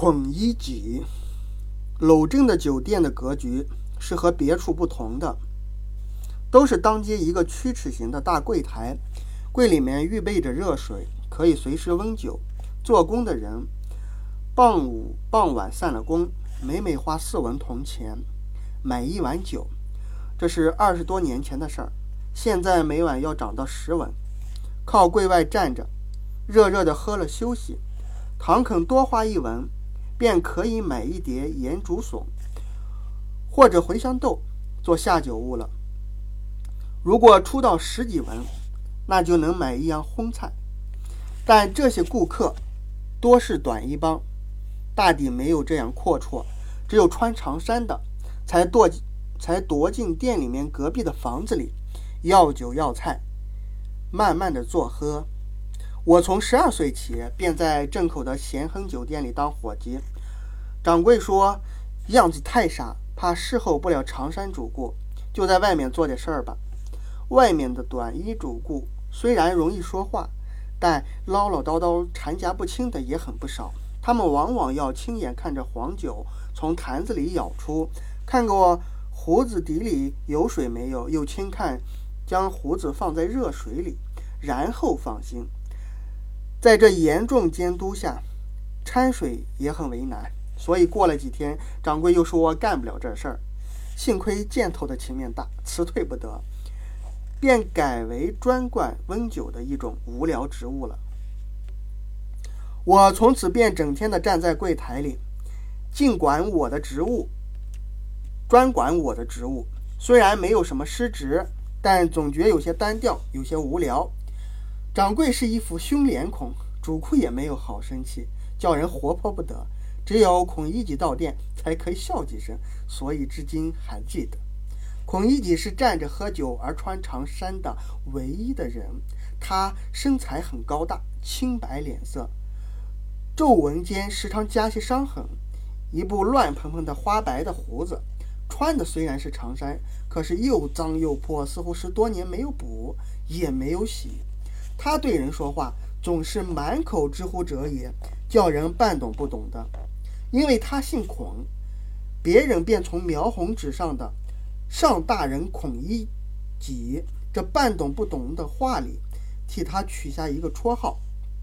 孔乙己，鲁镇的酒店的格局是和别处不同的，都是当街一个曲尺形的大柜台，柜里面预备着热水，可以随时温酒。做工的人傍午傍晚散了工，每每花四文铜钱买一碗酒，这是二十多年前的事儿。现在每晚要涨到十文，靠柜外站着，热热的喝了休息。倘肯多花一文，便可以买一碟盐竹笋，或者茴香豆做下酒物了。如果出到十几文，那就能买一样荤菜。但这些顾客多是短衣帮，大抵没有这样阔绰，只有穿长衫的才躲才躲进店里面隔壁的房子里。要酒要菜，慢慢的坐喝。我从十二岁起便在镇口的咸亨酒店里当伙计。掌柜说样子太傻，怕侍候不了长衫主顾，就在外面做点事儿吧。外面的短衣主顾虽然容易说话，但唠唠叨叨、缠夹不清的也很不少。他们往往要亲眼看着黄酒从坛子里舀出，看过胡子底里有水没有，又亲看。将胡子放在热水里，然后放心。在这严重监督下，掺水也很为难。所以过了几天，掌柜又说干不了这事儿。幸亏箭头的情面大，辞退不得，便改为专管温酒的一种无聊职务了。我从此便整天的站在柜台里，尽管我的职务，专管我的职务，虽然没有什么失职。但总觉有些单调，有些无聊。掌柜是一副凶脸孔，主库也没有好生气，叫人活泼不得。只有孔乙己到店，才可以笑几声，所以至今还记得。孔乙己是站着喝酒而穿长衫的唯一的人。他身材很高大，青白脸色，皱纹间时常加些伤痕，一部乱蓬蓬的花白的胡子。穿的虽然是长衫，可是又脏又破，似乎十多年没有补，也没有洗。他对人说话总是满口之乎者也，叫人半懂不懂的。因为他姓孔，别人便从描红纸上的“上大人孔乙己”这半懂不懂的话里，替他取下一个绰号，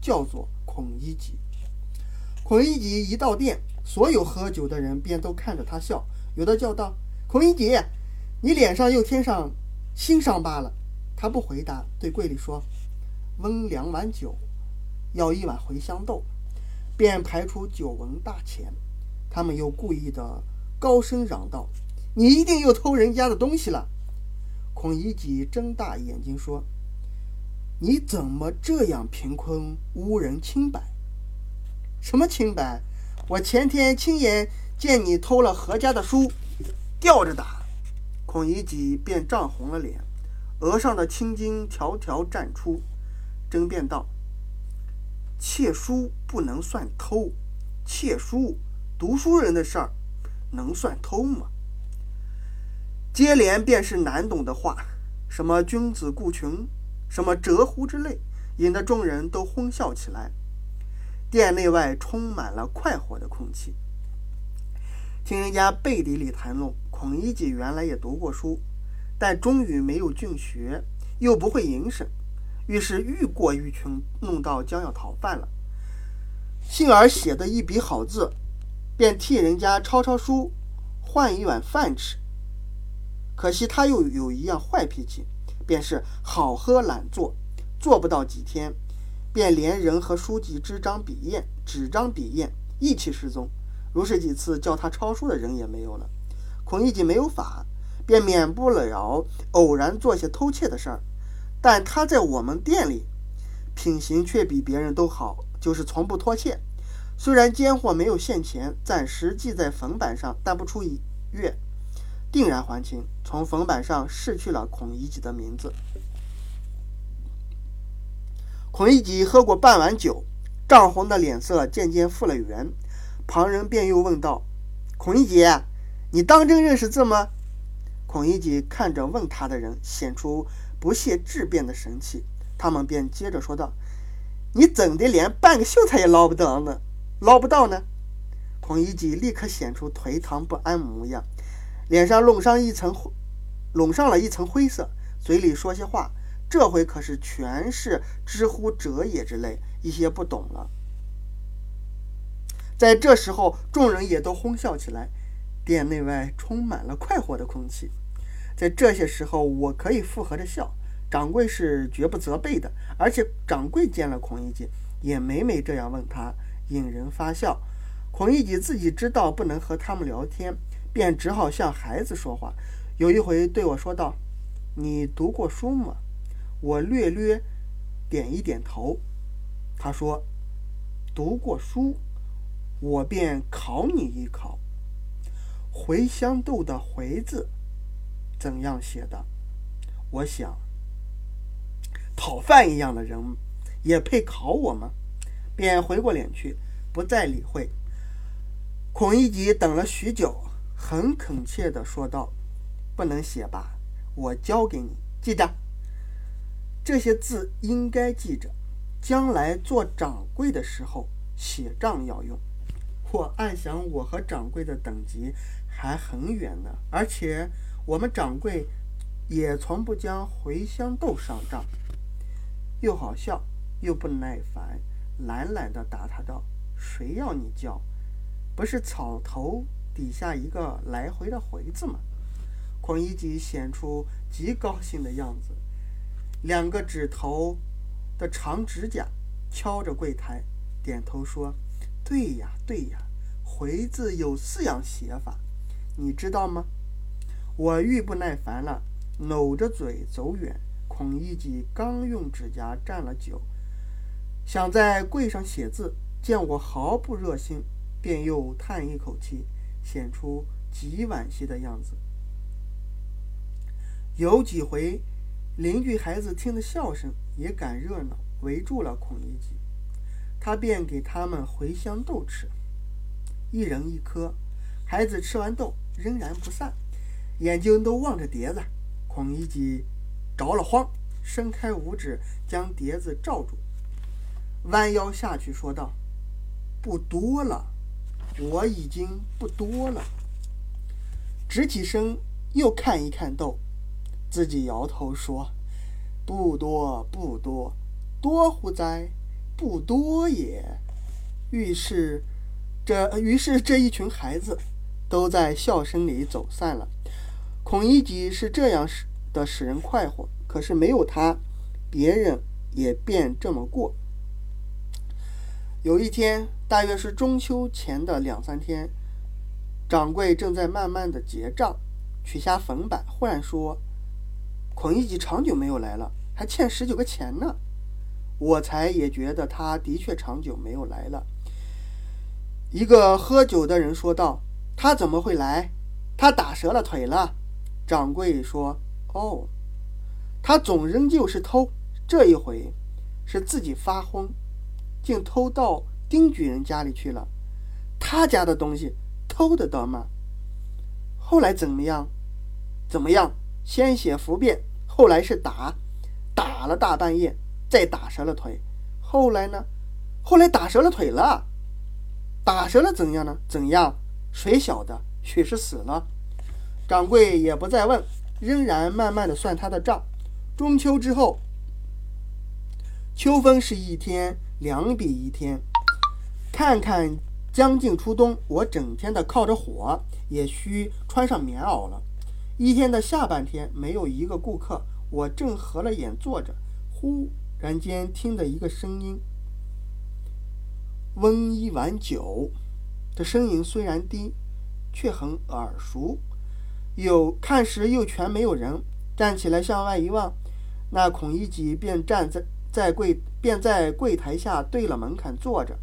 叫做孔乙己。孔乙己一到店，所有喝酒的人便都看着他笑。有的叫道：“孔乙己，你脸上又添上新伤疤了。”他不回答，对柜里说：“温两碗酒，要一碗茴香豆。”便排出酒文大钱。他们又故意的高声嚷道：“你一定又偷人家的东西了！”孔乙己睁大眼睛说：“你怎么这样贫困，污人清白？什么清白？我前天亲眼……”见你偷了何家的书，吊着打，孔乙己便涨红了脸，额上的青筋条条绽出，争辩道：“窃书不能算偷，窃书读书人的事儿，能算偷吗？”接连便是难懂的话，什么君子固穷，什么折乎之类，引得众人都哄笑起来。店内外充满了快活的空气。听人家背地里谈论，孔乙己原来也读过书，但终于没有进学，又不会吟审，于是愈过愈穷，弄到将要讨饭了。幸而写的一笔好字，便替人家抄抄书，换一碗饭吃。可惜他又有一样坏脾气，便是好喝懒做，做不到几天，便连人和书籍纸张笔砚、纸张笔砚一起失踪。如是几次，叫他抄书的人也没有了。孔乙己没有法，便免不了偶然做些偷窃的事儿。但他在我们店里，品行却比别人都好，就是从不拖欠。虽然奸货没有现钱，暂时记在粉板上，但不出一月，定然还清。从粉板上逝去了孔乙己的名字。孔乙己喝过半碗酒，涨红的脸色渐渐复了原。旁人便又问道：“孔乙己，你当真认识字吗？”孔乙己看着问他的人，显出不屑质辩的神气。他们便接着说道：“你怎的连半个秀才也捞不到呢？捞不到呢？”孔乙己立刻显出颓唐不安模样，脸上弄上一层灰，笼上了一层灰色，嘴里说些话，这回可是全是“知乎者也”之类，一些不懂了。在这时候，众人也都哄笑起来，店内外充满了快活的空气。在这些时候，我可以附和着笑，掌柜是绝不责备的。而且掌柜见了孔乙己，也每每这样问他，引人发笑。孔乙己自己知道不能和他们聊天，便只好像孩子说话。有一回对我说道：“你读过书吗？”我略略点一点头。他说：“读过书，我便考你一考。茴香豆的‘茴’字。”怎样写的？我想，讨饭一样的人也配考我吗？便回过脸去，不再理会。孔乙己等了许久，很恳切地说道：“不能写吧？我教给你，记着。这些字应该记着，将来做掌柜的时候写账要用。”我暗想，我和掌柜的等级还很远呢，而且。我们掌柜也从不将茴香豆上账，又好笑又不耐烦，懒懒地答他道：“谁要你教？不是草头底下一个来回的回字吗？”孔乙己显出极高兴的样子，两个指头的长指甲敲着柜台，点头说：“对呀，对呀，回字有四样写法，你知道吗？”我愈不耐烦了，搂着嘴走远。孔乙己刚用指甲蘸了酒，想在柜上写字，见我毫不热心，便又叹一口气，显出极惋惜的样子。有几回，邻居孩子听的笑声也赶热闹，围住了孔乙己，他便给他们茴香豆吃，一人一颗。孩子吃完豆，仍然不散。眼睛都望着碟子，孔乙己着了慌，伸开五指将碟子罩住，弯腰下去说道：“不多了，我已经不多了。”直起身又看一看豆，自己摇头说：“不多，不多，多乎哉？不多也。”于是，这于是这一群孩子都在笑声里走散了。孔乙己是这样使的使人快活，可是没有他，别人也便这么过。有一天，大约是中秋前的两三天，掌柜正在慢慢的结账，取下粉板，忽然说：“孔乙己长久没有来了，还欠十九个钱呢。”我才也觉得他的确长久没有来了。一个喝酒的人说道：“他怎么会来？他打折了腿了。”掌柜说：“哦，他总仍旧是偷，这一回是自己发昏，竟偷到丁举人家里去了。他家的东西偷得到吗？后来怎么样？怎么样？先写伏辩，后来是打，打了大半夜，再打折了腿。后来呢？后来打折了腿了，打折了怎样呢？怎样？谁晓得？许是死了。”掌柜也不再问，仍然慢慢的算他的账。中秋之后，秋分是一天，凉比一天。看看将近初冬，我整天的靠着火，也需穿上棉袄了。一天的下半天没有一个顾客，我正合了眼坐着，忽然间听得一个声音：“温一碗酒。”这声音虽然低，却很耳熟。有看时又全没有人，站起来向外一望，那孔乙己便站在在柜便在柜台下对了门槛坐着。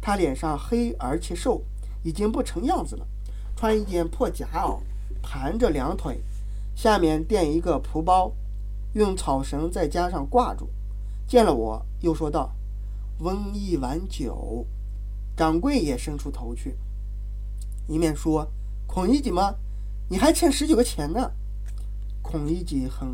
他脸上黑而且瘦，已经不成样子了，穿一件破夹袄，盘着两腿，下面垫一个蒲包，用草绳再加上挂住。见了我，又说道：“温一碗酒。”掌柜也伸出头去，一面说：“孔乙己吗？”你还欠十九个钱呢，孔乙己很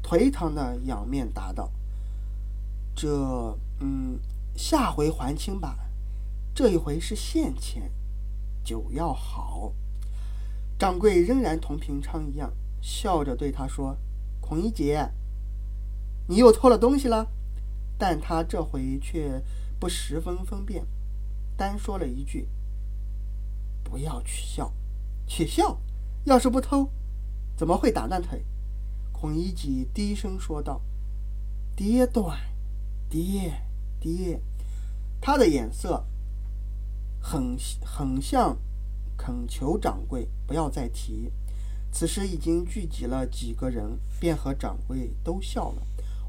颓唐的仰面答道：“这，嗯，下回还清吧。这一回是现钱，酒要好。掌柜仍然同平常一样，笑着对他说：“孔乙己，你又偷了东西了。”但他这回却不十分分辨，单说了一句：“不要取笑，取笑。要是不偷，怎么会打断腿？”孔乙己低声说道：“跌断，跌跌。”他的眼色很很像恳求掌柜不要再提。此时已经聚集了几个人，便和掌柜都笑了。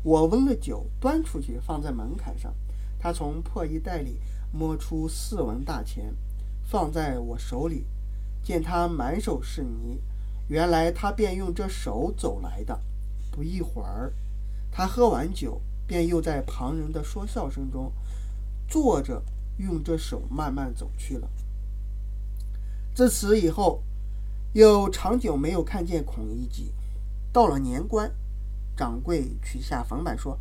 我温了酒，端出去放在门槛上。他从破衣袋里摸出四文大钱，放在我手里。见他满手是泥，原来他便用这手走来的。不一会儿，他喝完酒，便又在旁人的说笑声中坐着，用这手慢慢走去了。自此以后，又长久没有看见孔乙己。到了年关。掌柜取下房板说：“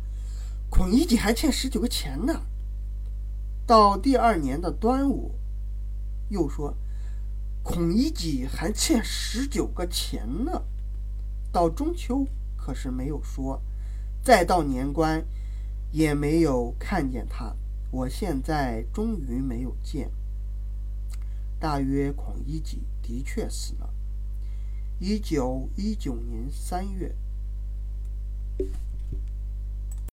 孔乙己还欠十九个钱呢。”到第二年的端午，又说：“孔乙己还欠十九个钱呢。”到中秋可是没有说，再到年关也没有看见他。我现在终于没有见，大约孔乙己的确死了。一九一九年三月。